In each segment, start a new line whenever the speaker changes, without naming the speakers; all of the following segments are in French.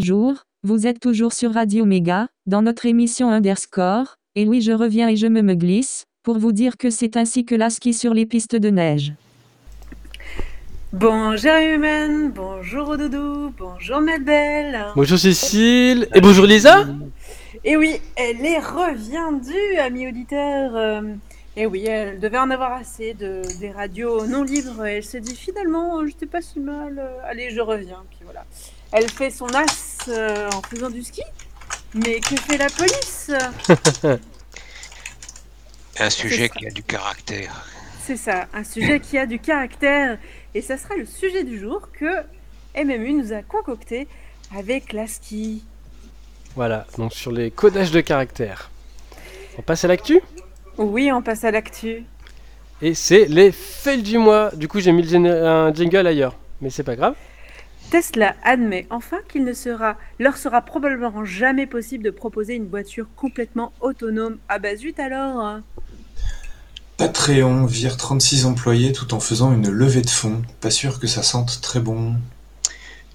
Bonjour, vous êtes toujours sur Radio Méga, dans notre émission Underscore, et oui je reviens et je me me glisse, pour vous dire que c'est ainsi que la ski sur les pistes de neige.
Bonjour Humaine, bonjour Doudou, bonjour Belle.
Bonjour Cécile, et bonjour Lisa
Et oui, elle est reviendue, amis auditeurs. euh, Et oui, elle devait en avoir assez de, des radios non libres. Elle s'est dit finalement, euh, j'étais pas si mal. euh, Allez, je reviens. Puis voilà. Elle fait son as euh, en faisant du ski. Mais que fait la police?
Un sujet qui a du caractère.
C'est ça, un sujet qui a du caractère. Et ça sera le sujet du jour que MMU nous a concocté avec la ski.
Voilà, donc sur les codages de caractère. On passe à l'actu?
Oui, on passe à l'actu.
Et c'est les fails du mois. Du coup, j'ai mis un jingle ailleurs. Mais c'est pas grave.
Tesla admet enfin qu'il ne sera, leur sera probablement jamais possible de proposer une voiture complètement autonome. Ah bah zut alors.
Patreon vire 36 employés tout en faisant une levée de fonds. Pas sûr que ça sente très bon.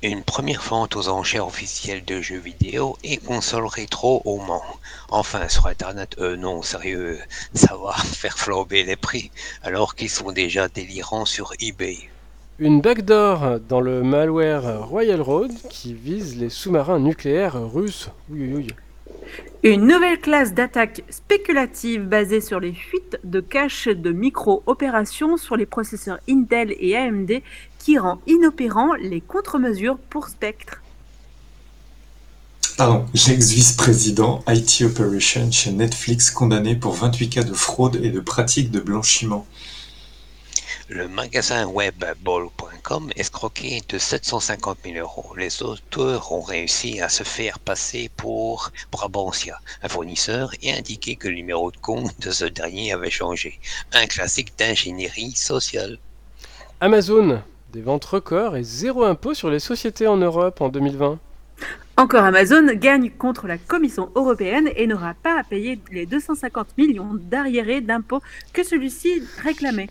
Une première vente aux enchères officielles de jeux vidéo et consoles rétro au Mans. Enfin, sur Internet, euh, non, sérieux, ça va faire flamber les prix, alors qu'ils sont déjà délirants sur eBay.
Une backdoor dans le malware Royal Road qui vise les sous-marins nucléaires russes. Oui, oui, oui.
Une nouvelle classe d'attaque spéculative basée sur les fuites de cache de micro-opérations sur les processeurs Intel et AMD qui rend inopérants les contre-mesures pour Spectre.
Pardon, l'ex-vice-président IT Operation chez Netflix condamné pour 28 cas de fraude et de pratique de blanchiment.
Le magasin web ball.com escroqué de 750 000 euros. Les auteurs ont réussi à se faire passer pour Brabantia, un fournisseur, et indiqué que le numéro de compte de ce dernier avait changé. Un classique d'ingénierie sociale.
Amazon, des ventes records et zéro impôt sur les sociétés en Europe en 2020.
Encore Amazon gagne contre la Commission européenne et n'aura pas à payer les 250 millions d'arriérés d'impôts que celui-ci réclamait.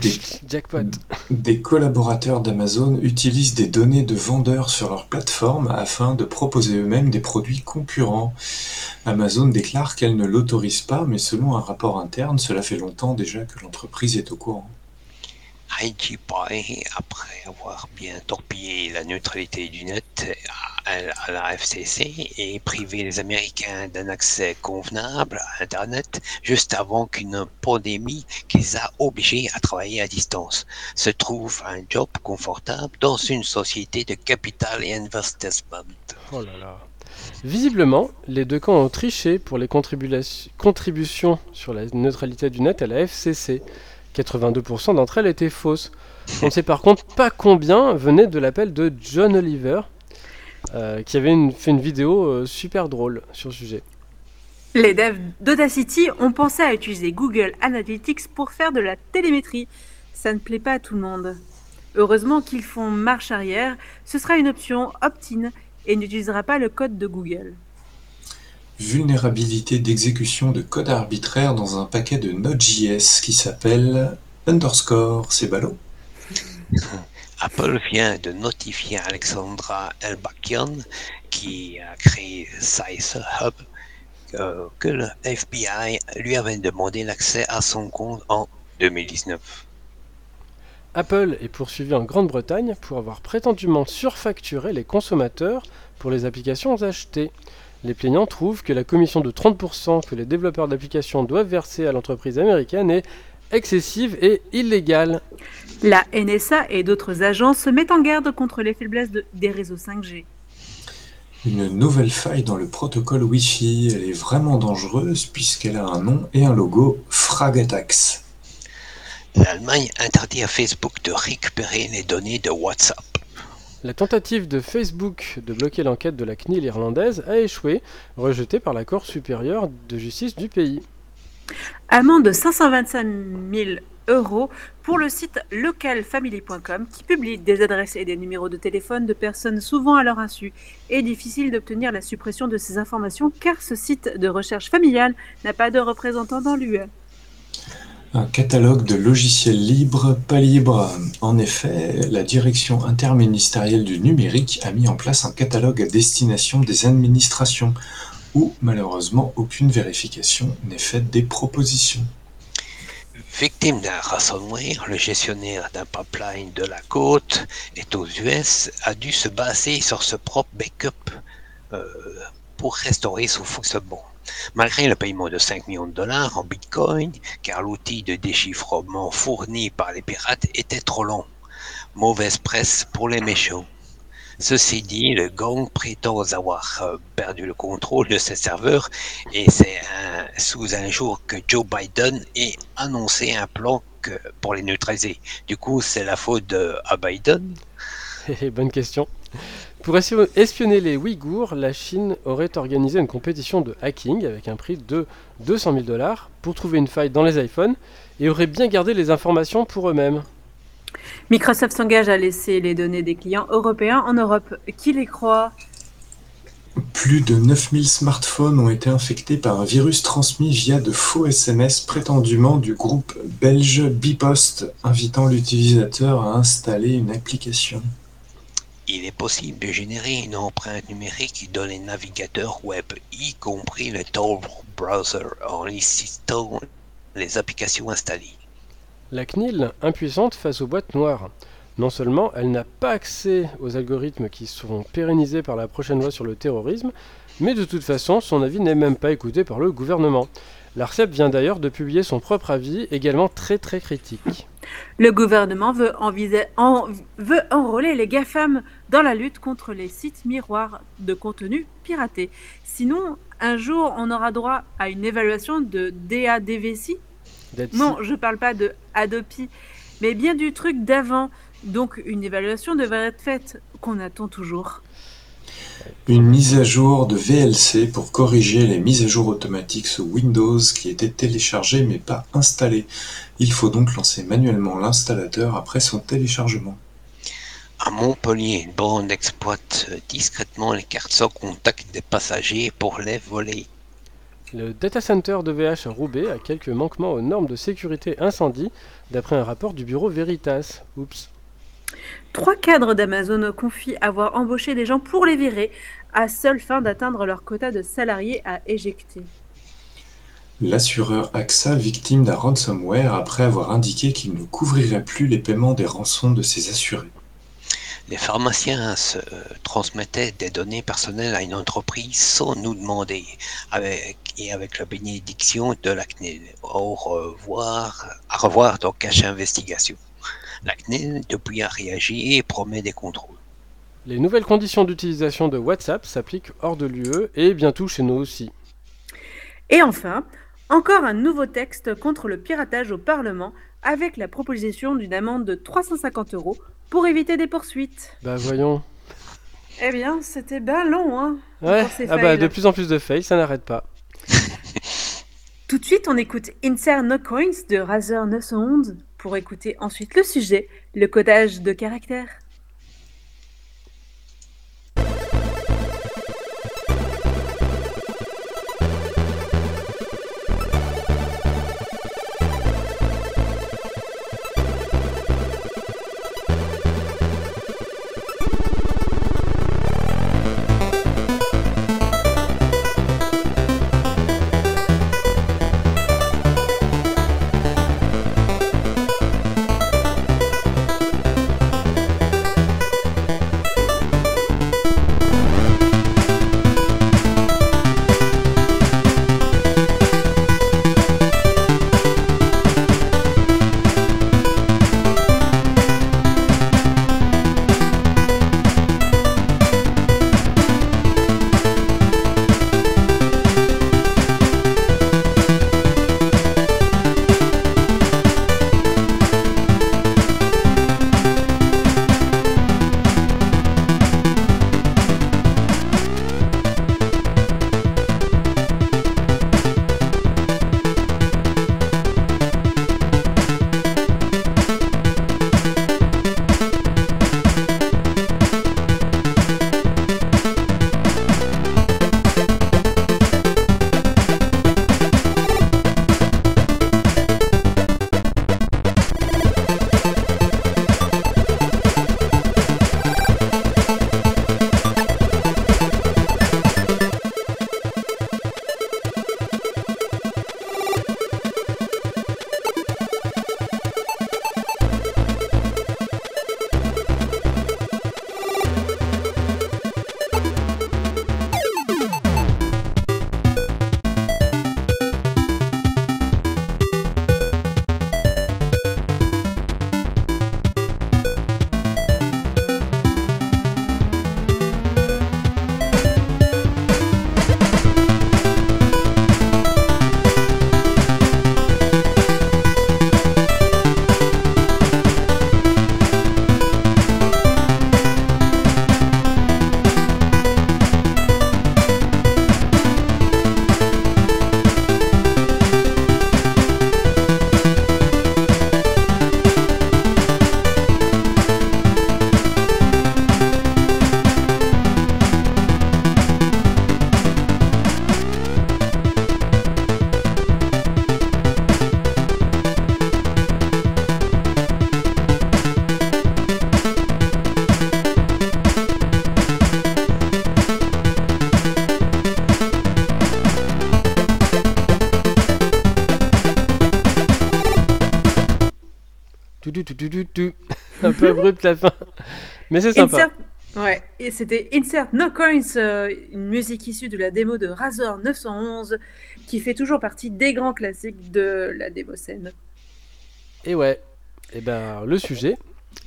Des,
Jackpot.
des collaborateurs d'Amazon utilisent des données de vendeurs sur leur plateforme afin de proposer eux-mêmes des produits concurrents. Amazon déclare qu'elle ne l'autorise pas, mais selon un rapport interne, cela fait longtemps déjà que l'entreprise est au courant.
Pie, après avoir bien torpillé la neutralité du net à, la FCC et privé les Américains d'un accès convenable à Internet juste avant qu'une pandémie qui les a obligés à travailler à distance, se trouve un job confortable dans une société de capital et investissement.
Oh là là. Visiblement, les deux camps ont triché pour les contributions sur la neutralité du net à la FCC. 82% d'entre elles étaient fausses. On ne sait par contre pas combien venaient de l'appel de John Oliver, euh, qui avait fait une vidéo euh, super drôle sur le sujet.
Les devs d'Audacity ont pensé à utiliser Google Analytics pour faire de la télémétrie. Ça ne plaît pas à tout le monde. Heureusement qu'ils font marche arrière, ce sera une option opt-in et n'utilisera pas le code de Google.
Vulnérabilité d'exécution de code arbitraire dans un paquet de Node.js qui s'appelle underscore. C'est ballot.
Apple vient de notifier Alexandra Elbakian, qui a créé Size Hub, euh, que le FBI lui avait demandé l'accès à son compte en 2019.
Apple est poursuivi en Grande-Bretagne pour avoir prétendument surfacturé les consommateurs pour les applications achetées. Les plaignants trouvent que la commission de 30% que les développeurs d'applications doivent verser à l'entreprise américaine est excessive et illégale.
La NSA et d'autres agences se mettent en garde contre les faiblesses de- des réseaux 5G.
Une nouvelle faille dans le protocole Wi-Fi. Elle est vraiment dangereuse puisqu'elle a un nom et un logo Fragatax.
L'Allemagne interdit à Facebook de récupérer les données de WhatsApp.
La tentative de Facebook de bloquer l'enquête de la CNIL irlandaise a échoué, rejetée par la Cour supérieure de justice du pays.
Amende de 525 000 euros pour le site localfamily.com qui publie des adresses et des numéros de téléphone de personnes souvent à leur insu. Et difficile d'obtenir la suppression de ces informations car ce site de recherche familiale n'a pas de représentant dans l'UE.
Un catalogue de logiciels libres, pas libres. En effet, la direction interministérielle du numérique a mis en place un catalogue à destination des administrations, où malheureusement aucune vérification n'est faite des propositions.
Victime d'un ransomware, le gestionnaire d'un pipeline de la côte est aux US a dû se baser sur ce propre backup euh, pour restaurer son fonctionnement. Malgré le paiement de 5 millions de dollars en bitcoin, car l'outil de déchiffrement fourni par les pirates était trop long. Mauvaise presse pour les méchants. Ceci dit, le gang prétend avoir euh, perdu le contrôle de ses serveurs et c'est sous un jour que Joe Biden ait annoncé un plan pour les neutraliser. Du coup, c'est la faute de à Biden
Bonne question. Pour espionner les Ouïghours, la Chine aurait organisé une compétition de hacking avec un prix de 200 000 dollars pour trouver une faille dans les iPhones et aurait bien gardé les informations pour eux-mêmes.
Microsoft s'engage à laisser les données des clients européens en Europe. Qui les croit?
Plus de 9000 smartphones ont été infectés par un virus transmis via de faux SMS prétendument du groupe belge Bipost, invitant l'utilisateur à installer une application.
Il est possible de générer une empreinte numérique dans les navigateurs web, y compris le Tor browser, en listant les applications installées.
La CNIL, impuissante face aux boîtes noires. Non seulement elle n'a pas accès aux algorithmes qui seront pérennisés par la prochaine loi sur le terrorisme, mais de toute façon son avis n'est même pas écouté par le gouvernement. L'ARCEP vient d'ailleurs de publier son propre avis, également très très critique.
Le gouvernement veut, veut enrôler les GAFAM dans la lutte contre les sites miroirs de contenu piraté. Sinon, un jour, on aura droit à une évaluation de DADVC. Non, je ne parle pas de Adopi, mais bien du truc d'avant. Donc, une évaluation devrait être faite, qu'on attend toujours.
Une mise à jour de VLC pour corriger les mises à jour automatiques sous Windows qui étaient téléchargées mais pas installées. Il faut donc lancer manuellement l'installateur après son téléchargement.
À Montpellier, une bande exploite discrètement les cartes sans contact des passagers pour les voler.
Le data center de VH à Roubaix a quelques manquements aux normes de sécurité incendie, d'après un rapport du bureau Veritas. Oups.
Trois cadres d'Amazon confient avoir embauché des gens pour les virer, à seule fin d'atteindre leur quota de salariés à éjecter.
L'assureur AXA victime d'un ransomware après avoir indiqué qu'il ne couvrirait plus les paiements des rançons de ses assurés.
Les pharmaciens se transmettaient des données personnelles à une entreprise sans nous demander, avec, et avec la bénédiction de la CNIL. Au revoir, à revoir dans Cache Investigation. La CNIL, depuis, a réagi et promet des contrôles.
Les nouvelles conditions d'utilisation de WhatsApp s'appliquent hors de l'UE et bientôt chez nous aussi.
Et enfin, encore un nouveau texte contre le piratage au Parlement avec la proposition d'une amende de 350 euros pour éviter des poursuites.
Bah voyons.
Eh bien, c'était bien long, hein.
Ouais, ah bah de plus en plus de fails, ça n'arrête pas.
Tout de suite, on écoute Insert No Coins de Razer 911 pour écouter ensuite le sujet, le codage de caractères.
Un peu abrupt la fin. Mais c'est sympa.
Insert... Ouais, et c'était Insert No Coins, euh, une musique issue de la démo de Razor 911, qui fait toujours partie des grands classiques de la démo scène.
Et ouais. Et ben, le sujet.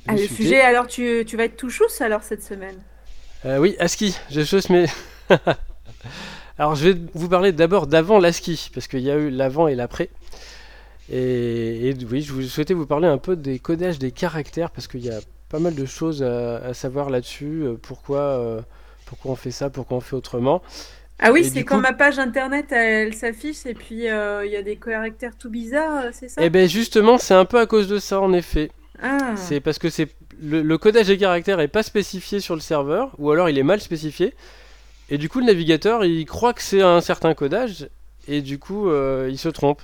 Ah, le sujet, alors tu, tu vas être tout chousse alors cette semaine?
Euh, oui, ASCII, je chose mais. Alors je vais vous parler d'abord d'avant l'ASCII, parce qu'il y a eu l'avant et l'après. Et, et oui, je vous souhaitais vous parler un peu des codages des caractères, parce qu'il y a pas mal de choses à, à savoir là-dessus. euh, Pourquoi, euh, pourquoi on fait ça, pourquoi on fait autrement.
Ah oui, c'est quand
coup-
ma page internet elle, s'affiche et puis euh, il y a des caractères tout bizarres, c'est ça?
Et ben justement, c'est un peu à cause de ça en effet.
Ah,
C'est parce que c'est le, le codage des caractères est pas spécifié sur le serveur, ou alors il est mal spécifié. Et du coup, le navigateur, il croit que c'est un certain codage, et du coup, euh, il se trompe.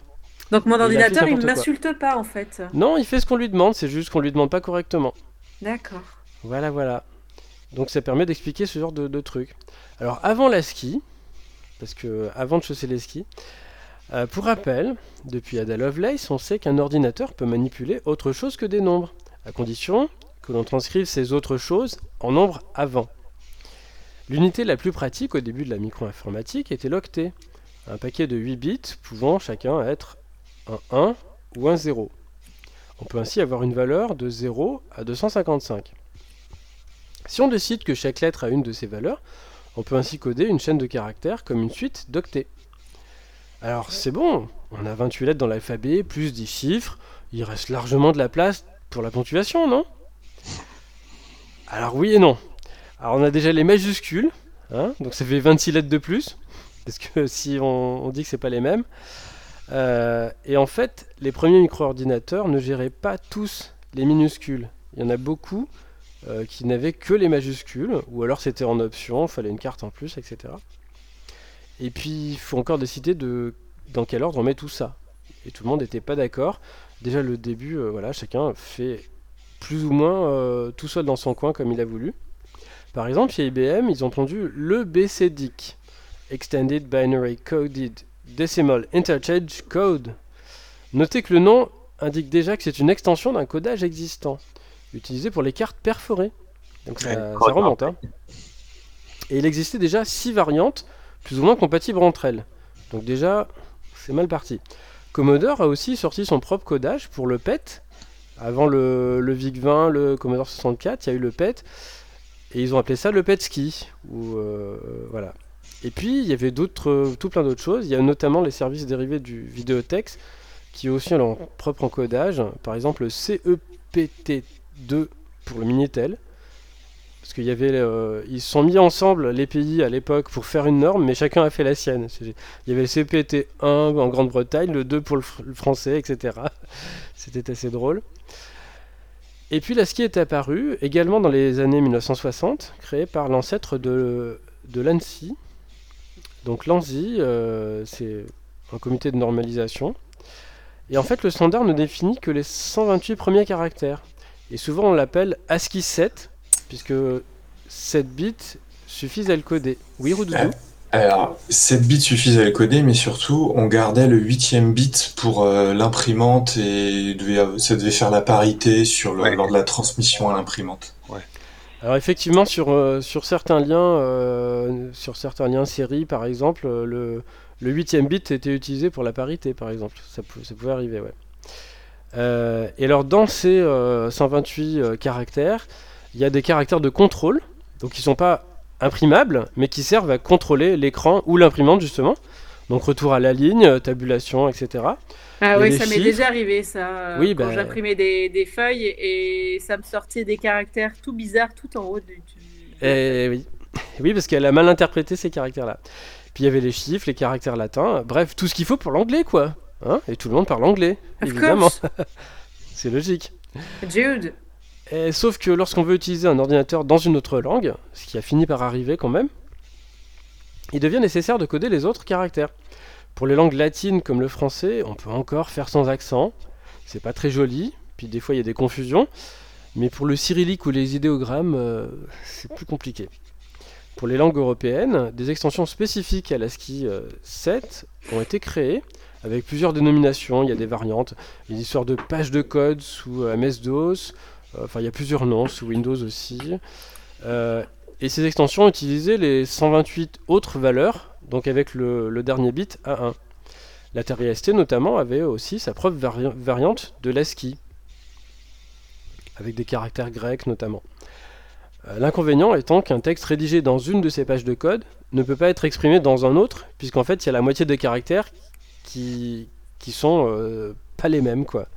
Donc mon ordinateur il
quoi.
m'insulte pas en fait.
Non, il fait ce qu'on lui demande, c'est juste qu'on lui demande pas correctement.
D'accord.
Voilà, voilà. Donc ça permet d'expliquer ce genre de, de trucs. Alors avant la ski, parce que avant de chausser les skis, euh, pour rappel, depuis Ada Lovelace, on sait qu'un ordinateur peut manipuler autre chose que des nombres, à condition que l'on transcrive ces autres choses en nombres avant. L'unité la plus pratique au début de la micro-informatique était l'octet, un paquet de 8 bits pouvant chacun être un 1 ou un 0. On peut ainsi avoir une valeur de 0 à 255. Si on décide que chaque lettre a une de ces valeurs, on peut ainsi coder une chaîne de caractères comme une suite d'octets. Alors c'est bon, on a 28 lettres dans l'alphabet, plus 10 chiffres, il reste largement de la place pour la ponctuation, non? Alors oui et non. Alors on a déjà les majuscules, hein, donc ça fait 26 lettres de plus, parce que si on, on dit que c'est pas les mêmes. Euh, et en fait, les premiers micro-ordinateurs ne géraient pas tous les minuscules. Il y en a beaucoup euh, qui n'avaient que les majuscules, ou alors c'était en option, il fallait une carte en plus, etc. Et puis il faut encore décider de dans quel ordre on met tout ça. Et tout le monde n'était pas d'accord. Déjà le début, euh, voilà, chacun fait plus ou moins tout seul dans son coin comme il a voulu. Par exemple, chez IBM, ils ont pondu le BCDIC, Extended Binary Coded Decimal Interchange Code. Notez que le nom indique déjà que c'est une extension d'un codage existant, utilisé pour les cartes perforées. Donc ça, remonte. hein. Et il existait déjà six variantes, plus ou moins compatibles entre elles. Donc déjà, c'est mal parti. Commodore a aussi sorti son propre codage pour le PET. Avant le, le VIC-20, le Commodore 64, il y a eu le PET. Et ils ont appelé ça le PET Ski. Ou, euh, voilà. Et puis, il y avait euh, tout plein d'autres choses. Il y a notamment les services dérivés du vidéotex qui aussi ont leur propre encodage. Par exemple, le CEPT2 pour le Minitel. Parce qu'il y avait, euh, ils sont mis ensemble les pays à l'époque pour faire une norme, mais chacun a fait la sienne. Il y avait le CPT1 en Grande-Bretagne, le 2 pour le, le français, etc. C'était assez drôle. Et puis l'ASCII est apparu également dans les années 1960, créé par l'ancêtre de, de l'ANSI. Donc l'ANSI, euh, c'est un comité de normalisation. Et en fait, le standard ne définit que les 128 premiers caractères. Et souvent on l'appelle ASCII 7, puisque 7 bits suffisent à le coder. Oui, Roudoudou
Ah. Alors, 7 bits suffisent à le coder, mais surtout, on gardait le huitième bit pour euh, l'imprimante et devait- ça devait faire la parité sur le-
Ouais.
lors de la transmission à l'imprimante.
Alors effectivement, sur, euh, certains liens, euh, sur certains liens série, par exemple, euh, le, le 8ème bit était utilisé pour la parité, par exemple. Ça, pou- ça pouvait arriver, ouais. Et alors, dans ces euh, 128 euh, caractères, il y a des caractères de contrôle, donc qui sont pas imprimables, mais qui servent à contrôler l'écran ou l'imprimante, justement. Donc retour à la ligne, tabulation, etc.
Ah oui, ça m'est déjà arrivé ça. euh,
Oui,
quand
bah-
j'imprimais des, des feuilles et ça me sortait des caractères tout bizarres tout en haut du. du-
Et oui. oui, parce qu'elle a mal interprété ces caractères-là. Puis il y avait les chiffres, les caractères latins, bref, tout ce qu'il faut pour l'anglais, quoi. Hein et tout le monde parle anglais,
Of
évidemment. C'est logique.
Jude.
Et sauf que lorsqu'on veut utiliser un ordinateur dans une autre langue, ce qui a fini par arriver quand même, il devient nécessaire de coder les autres caractères. Pour les langues latines comme le français, on peut encore faire sans accent. C'est pas très joli, puis des fois il y a des confusions. Mais pour le cyrillique ou les idéogrammes, euh, c'est plus compliqué. Pour les langues européennes, des extensions spécifiques à l'ASCII euh, 7 ont été créées avec plusieurs dénominations, il y a des variantes, il y a une histoire de page de code sous euh, MS-DOS, euh, enfin il y a plusieurs noms, sous Windows aussi. Euh, et ces extensions utilisaient les 128 autres valeurs, donc avec le, le dernier bit A1. L'Atari ST notamment avait aussi sa propre vari- variante de l'ASCII, avec des caractères grecs notamment. Euh, L'inconvénient étant qu'un texte rédigé dans une de ces pages de code ne peut pas être exprimé dans un autre, puisqu'en fait il y a la moitié des caractères qui, qui sont euh, pas les mêmes quoi.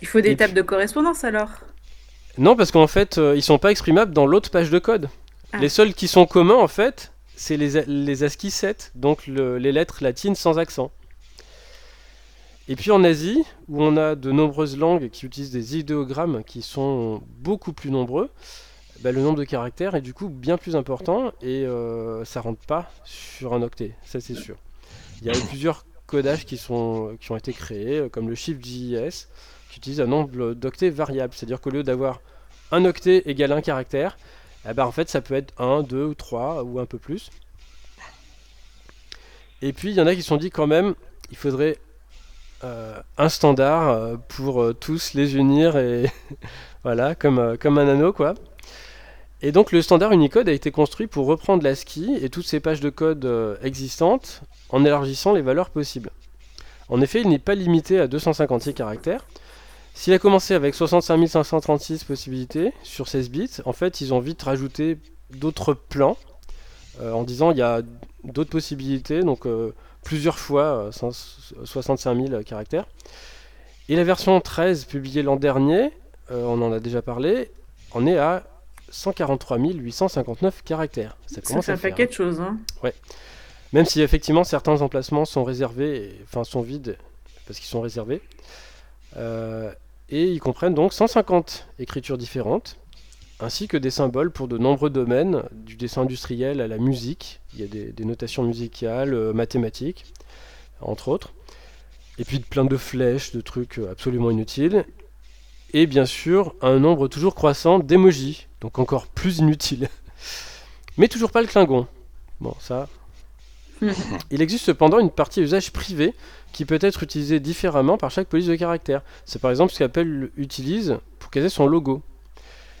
Il faut des
Et
tables de correspondance alors.
Non, parce qu'en fait euh, ils sont pas exprimables dans l'autre page de code.
Ah.
Les seuls qui sont communs en fait, c'est les, les ASCII 7, donc le- les lettres latines sans accent. Et puis en Asie, où on a de nombreuses langues qui utilisent des idéogrammes qui sont beaucoup plus nombreux, bah, le nombre de caractères est du coup bien plus important et euh, ça rentre pas sur un octet, ça c'est sûr. Il y a eu plusieurs codages qui, sont, qui ont été créés, euh, comme le Shift Utilise un nombre d'octets variable, c'est-à-dire qu'au lieu d'avoir un octet égale un caractère, eh ben, en fait ça peut être 1, 2 ou 3 ou un peu plus. Et puis il y en a qui se sont dit quand même, il faudrait euh, un standard euh, pour euh, tous les unir et voilà, comme, comme un anneau quoi. Et donc le standard Unicode a été construit pour reprendre l'ASCII et toutes ces pages de code existantes en élargissant les valeurs possibles. En effet, il n'est pas limité à 256 caractères. S'il a commencé avec 65 536 possibilités sur 16 bits, en fait, ils ont vite rajouté d'autres plans euh, en disant il y a d'autres possibilités, donc euh, plusieurs fois euh, 100 65 000 caractères. Et la version 13 publiée l'an dernier, euh, on en a déjà parlé, en est à 143 859 caractères. Ça
Ça fait
à
un
faire.
paquet de choses. Hein.
Même si effectivement certains emplacements sont réservés, enfin sont vides parce qu'ils sont réservés. Euh, et ils comprennent donc 150 écritures différentes, ainsi que des symboles pour de nombreux domaines, du dessin industriel à la musique. Il y a des, notations musicales, euh, mathématiques, entre autres. Et puis plein de flèches, de trucs euh, absolument inutiles. Et bien sûr, un nombre toujours croissant d'émojis, donc encore plus inutiles. Mais toujours pas le Klingon. Bon, ça, il existe cependant une partie usage privé qui peut être utilisée différemment par chaque police de caractère. C'est par exemple ce qu'Apple utilise pour caser son logo.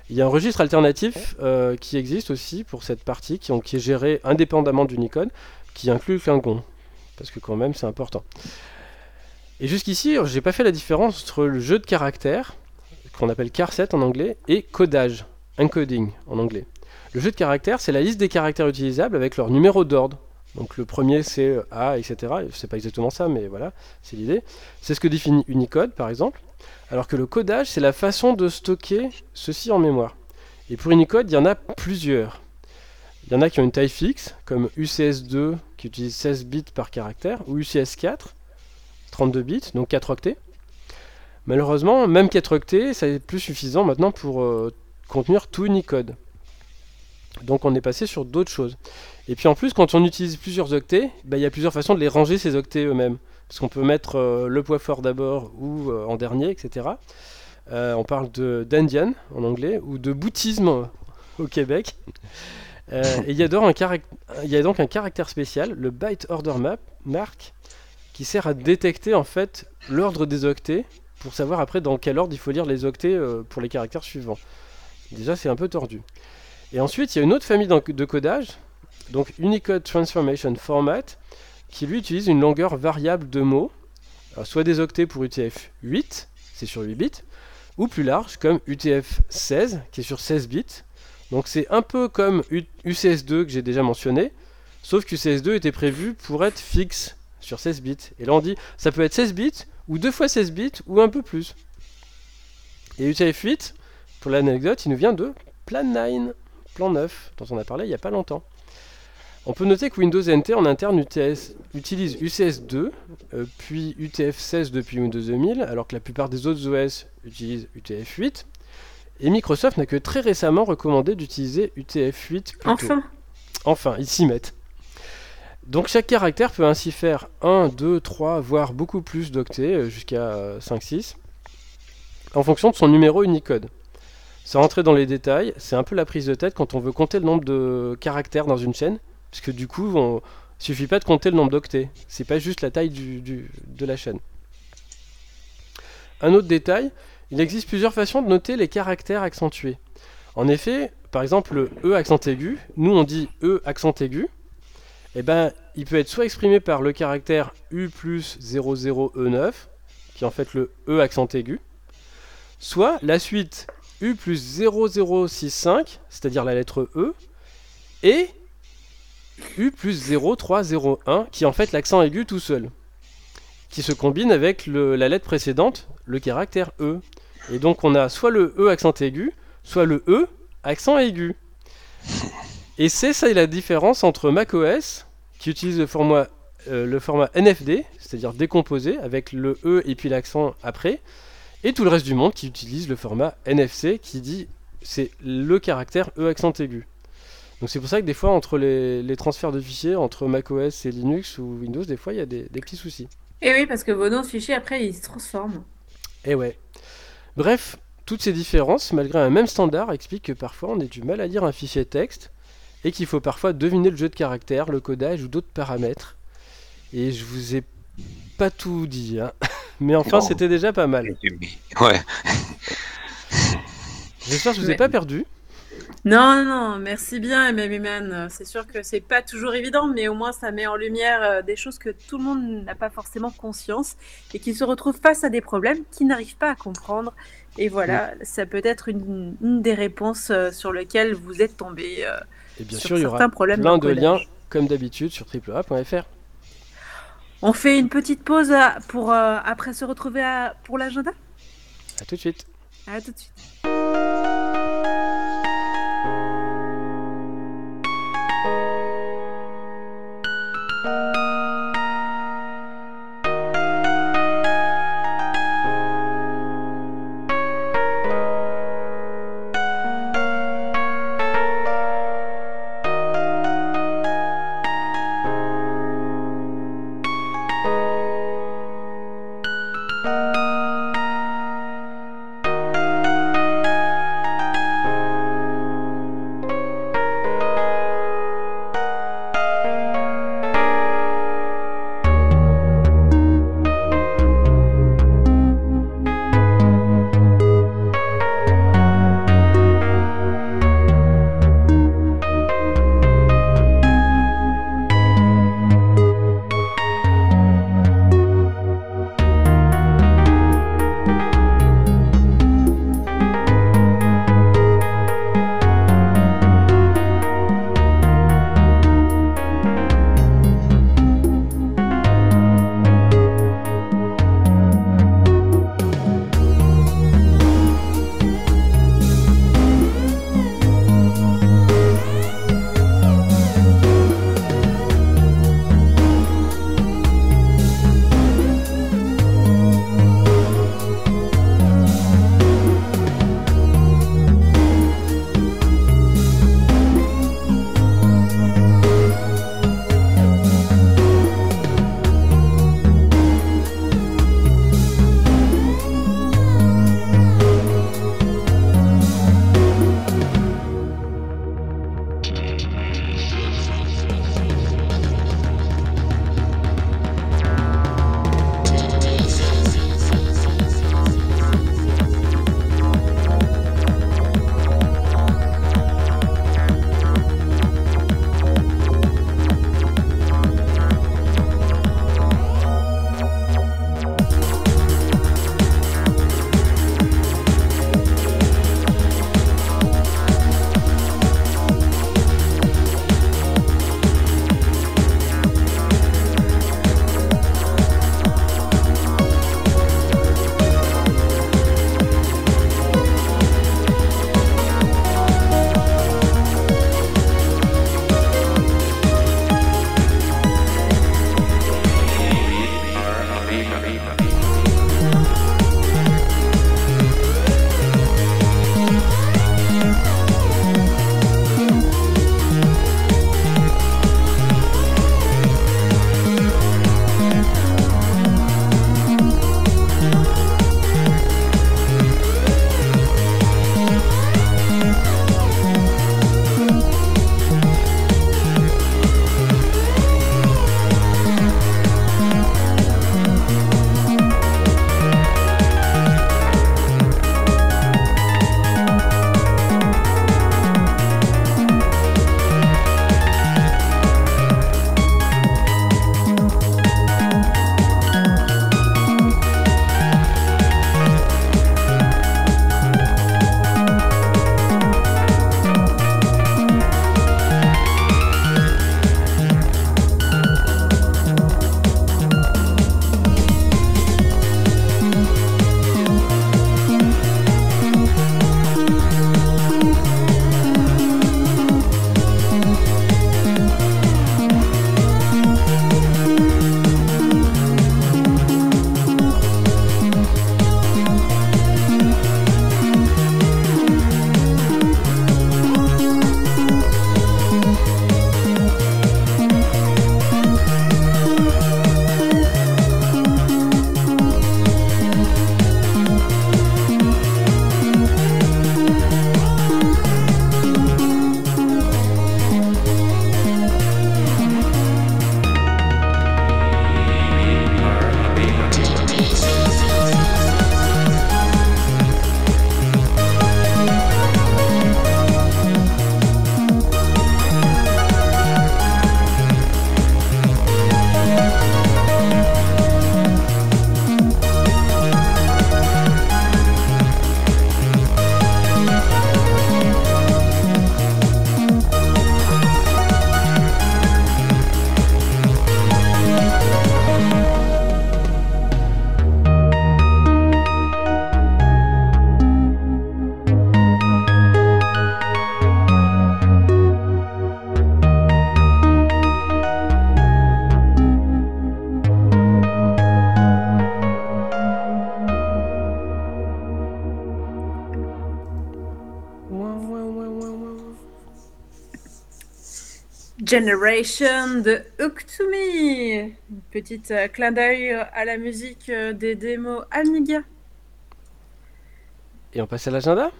Il y a un registre alternatif euh, qui existe aussi pour cette partie qui, est géré indépendamment d'Unicode, qui inclut le Klingon. Parce que quand même c'est important. Et jusqu'ici, j'ai pas fait la différence entre le jeu de caractères, qu'on appelle charset en anglais, et codage, encoding en anglais. Le jeu de caractères, c'est la liste des caractères utilisables avec leur numéro d'ordre. Donc le premier c'est euh, A, etc. C'est pas exactement ça, mais voilà, c'est l'idée. C'est ce que définit Unicode par exemple. Alors que le codage, c'est la façon de stocker ceci en mémoire. Et pour Unicode, il y en a plusieurs. Il y en a qui ont une taille fixe, comme UCS2 qui utilise 16 bits par caractère, ou UCS4, 32 bits, donc 4 octets. Malheureusement, même 4 octets, ça est plus suffisant maintenant pour euh, contenir tout Unicode. Donc on est passé sur d'autres choses. Et puis en plus, quand on utilise plusieurs octets, bah, il y a plusieurs façons de les ranger ces octets eux-mêmes. Parce qu'on peut mettre euh, le poids fort d'abord ou euh, en dernier, etc. Euh, on parle de d'Indian en anglais ou de boutisme au Québec. Et il y, a donc un caractère spécial, le byte order map, mark, qui sert à détecter en fait l'ordre des octets pour savoir après dans quel ordre il faut lire les octets pour les caractères suivants. Déjà, c'est un peu tordu. Et ensuite, il y a une autre famille de codage, donc Unicode Transformation Format, qui lui utilise une longueur variable de mots, soit des octets pour UTF-8, c'est sur 8 bits, ou plus large, comme UTF-16, qui est sur 16 bits. Donc c'est un peu comme U- UCS2 que j'ai déjà mentionné, sauf que UCS2 était prévu pour être fixe sur 16 bits. Et là on dit, ça peut être 16 bits, ou 2 fois 16 bits, ou un peu plus. Et UTF-8, pour l'anecdote, il nous vient de Plan 9, Plan 9, dont on a parlé il n'y a pas longtemps. On peut noter que Windows NT en interne UTS utilise UCS2, euh, puis UTF-16 depuis Windows 2000, alors que la plupart des autres OS utilisent UTF-8. Et Microsoft n'a que très récemment recommandé d'utiliser UTF-8 plutôt.
Enfin,
Enfin, ils s'y mettent. Donc chaque caractère peut ainsi faire 1, 2, 3, voire beaucoup plus d'octets, euh, jusqu'à euh, 5, 6, en fonction de son numéro Unicode. Sans rentrer dans les détails, c'est un peu la prise de tête quand on veut compter le nombre de caractères dans une chaîne, parce que du coup, on- Suffit pas de compter le nombre d'octets. C'est pas juste la taille de la chaîne. Un autre détail, il existe plusieurs façons de noter les caractères accentués. En effet, par exemple, le E accent aigu, nous on dit E accent aigu, et ben il peut être soit exprimé par le caractère U plus 00E9, qui est en fait le E accent aigu, soit la suite U plus 0065, c'est-à-dire la lettre E, et U plus 0301, qui est en fait l'accent aigu tout seul, qui se combine avec la lettre précédente, le caractère E. Et donc on a soit le E accent aigu, soit le E accent aigu. Et c'est ça la différence entre macOS, qui utilise le format, euh, le format NFD, c'est-à-dire décomposé, avec le E et puis l'accent après, et tout le reste du monde qui utilise le format NFC, qui dit c'est le caractère E accent aigu. Donc c'est pour ça que des fois, entre les, les transferts de fichiers, entre macOS et Linux ou Windows, des fois il y a des, des petits soucis.
Et oui, parce que vos noms de fichiers, après, ils se transforment.
Et ouais. Bref, toutes ces différences, malgré un même standard, expliquent que parfois on a du mal à lire un fichier texte et qu'il faut parfois deviner le jeu de caractères, le codage ou d'autres paramètres. Et je vous ai pas tout dit, hein. mais enfin c'était déjà pas mal.
Ouais.
J'espère que je vous ai
Ouais.
pas perdu.
Non, non, non, merci bien, MMman. C'est sûr que c'est pas toujours évident, mais au moins ça met en lumière euh, des choses que tout le monde n'a pas forcément conscience et qui se retrouvent face à des problèmes qu'ils n'arrivent pas à comprendre. Et voilà, ça peut être une, une des réponses euh, sur lesquelles vous êtes tombé. euh,
Et bien
sur
sûr, il y aura plein de liens, comme d'habitude, sur triplea.fr.
On fait une petite pause pour euh, après se retrouver à- pour l'agenda?
A tout de suite.
À tout de suite. Generation de Hook to Me. Petite euh, clin d'œil à la musique euh, des démos Amiga.
Et on passe à l'agenda?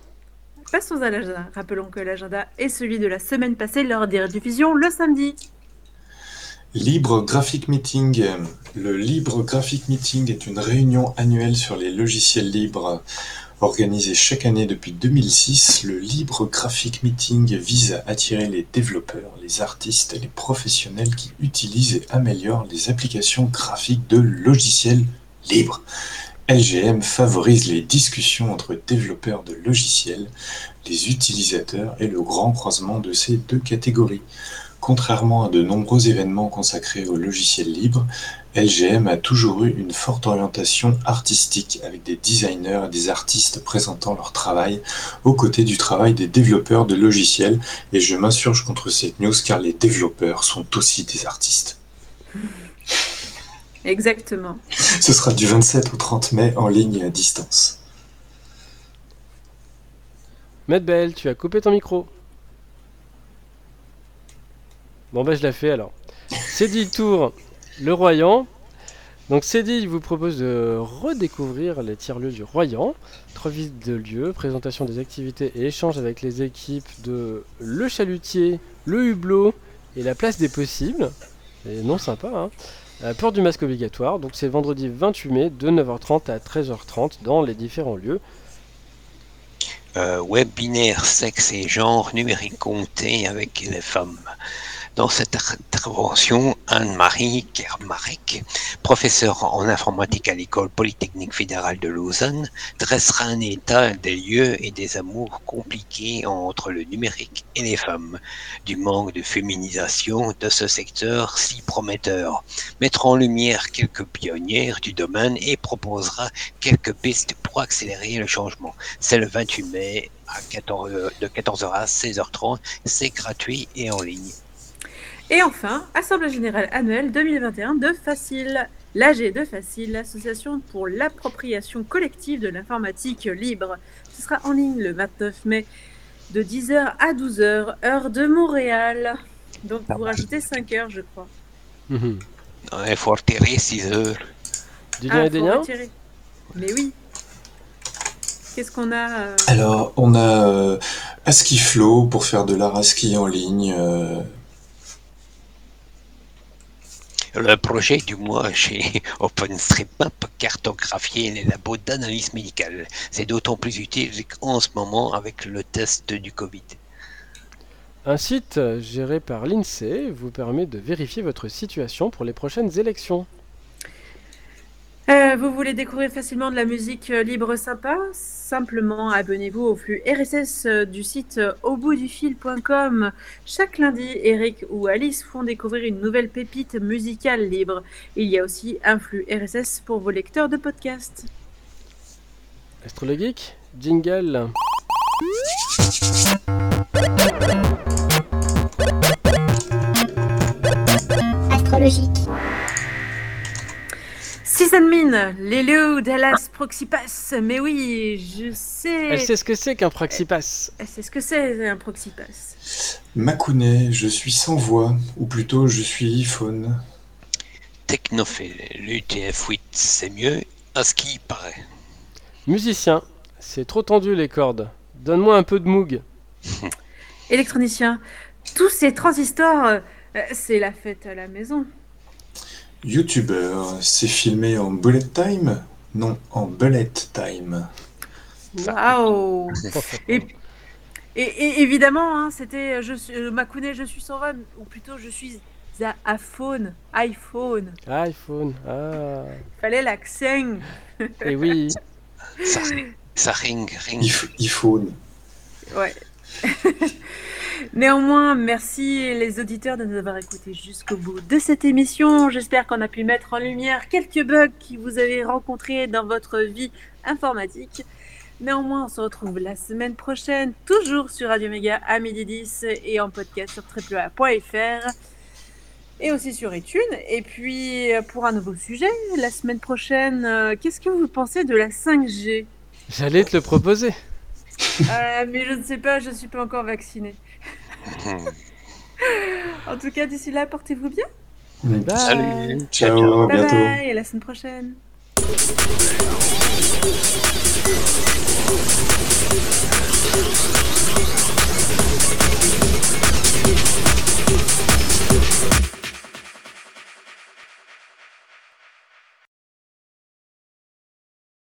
Passons à l'agenda. Rappelons que l'agenda est celui de la semaine passée lors des rediffusions le samedi.
Libre Graphic Meeting. Le Libre Graphic Meeting est une réunion annuelle sur les logiciels libres. Organisé chaque année depuis 2006, le Libre Graphic Meeting vise à attirer les développeurs, les artistes et les professionnels qui utilisent et améliorent les applications graphiques de logiciels libres. LGM favorise les discussions entre développeurs de logiciels, les utilisateurs et le grand croisement de ces deux catégories. Contrairement à de nombreux événements consacrés aux logiciels libres, LGM a toujours eu une forte orientation artistique avec des designers et des artistes présentant leur travail aux côtés du travail des développeurs de logiciels et je m'insurge contre cette news car les développeurs sont aussi des artistes.
Exactement.
Ce sera du 27 au 30 mai en ligne et à distance.
Matt Bell, tu as coupé ton micro. Bon bah je l'ai fait alors. C'est dit tour le Royan. Donc c'est il vous propose de redécouvrir les tiers-lieux du Royan. Trois visites de lieux, présentation des activités et échanges avec les équipes de Le Chalutier, Le Hublot et la Place des Possibles. Et non sympa, hein. Euh, du masque obligatoire, donc c'est vendredi 28 mai de 9h30 à 13h30 dans les différents lieux.
Euh, web binaire, sexe et genre numérique compté avec les femmes. Dans cette intervention, Anne-Marie Kermarek, professeure en informatique à l'école polytechnique fédérale de Lausanne, dressera un état des lieux et des amours compliqués entre le numérique et les femmes, du manque de féminisation de ce secteur si prometteur, mettra en lumière quelques pionnières du domaine et proposera quelques pistes pour accélérer le changement. C'est le 28 mai à 14, de 14h à 16h30, c'est gratuit et en ligne.
Et enfin, Assemblée générale annuelle 2021 de Facile. L'AG de Facile, l'association pour l'appropriation collective de l'informatique libre. Ce sera en ligne le 29 mai de 10h à 12h, heure de Montréal. Donc vous rajoutez 5 heures, je crois.
Mhm.
Il faut retirer 6 heures.
Du
Ah, faut retirer. Mais oui. Qu'est-ce qu'on a euh,
Alors, on a euh, ASCII Flow pour faire de l'art ASCII en ligne. euh,
Le projet du mois chez OpenStreetMap, cartographier les labos d'analyse médicale. C'est d'autant plus utile qu'en ce moment avec le test du Covid.
Un site géré par l'INSEE vous permet de vérifier votre situation pour les prochaines élections.
Euh, vous voulez découvrir facilement de la musique euh, libre sympa? Simplement abonnez-vous au flux RSS euh, du site auboutdufil.com. Chaque lundi, Eric ou Alice font découvrir une nouvelle pépite musicale libre. Il y a aussi un flux RSS pour vos lecteurs de podcasts.
Astrologique, jingle.
astrologique,
Season Min, Lelio Dallas Proxipass. Mais oui, je sais.
Elle sait ce que c'est qu'un Praxipass.
Elle sait ce que c'est un Proxipass.
Makounet, je suis sans voix, ou plutôt je suis iPhone.
Technophile, l'UTF-8, c'est mieux à ce qui paraît.
Musicien, c'est trop tendu les cordes. Donne-moi un peu de moog.
Électronicien, tous ces transistors, euh, c'est la fête à la maison.
YouTuber, c'est filmé en bullet time? Non, en bullet time.
Waouh Et, et, et évidemment, hein, c'était je euh, je suis sans vanne, ou plutôt je suis à iPhone, iPhone.
iPhone. Ah.
Fallait l'accent.
Et oui.
Ça, ça ring, ring.
IPhone.
Ouais. Néanmoins, merci les auditeurs de nous avoir écoutés jusqu'au bout de cette émission. J'espère qu'on a pu mettre en lumière quelques bugs que vous avez rencontrés dans votre vie informatique. Néanmoins, on se retrouve la semaine prochaine, toujours sur Radio Méga à midi 10 et en podcast sur www.fr et aussi sur iTunes. Et puis, pour un nouveau sujet, la semaine prochaine, euh, qu'est-ce que vous pensez de la 5G
J'allais te le proposer.
Euh, Mais je ne sais pas, je ne suis pas encore vaccinée. En tout cas, d'ici là, portez-vous bien.
Bye.
Salut.
Ciao,
Bye
bientôt.
bye, et à la semaine prochaine.
Thank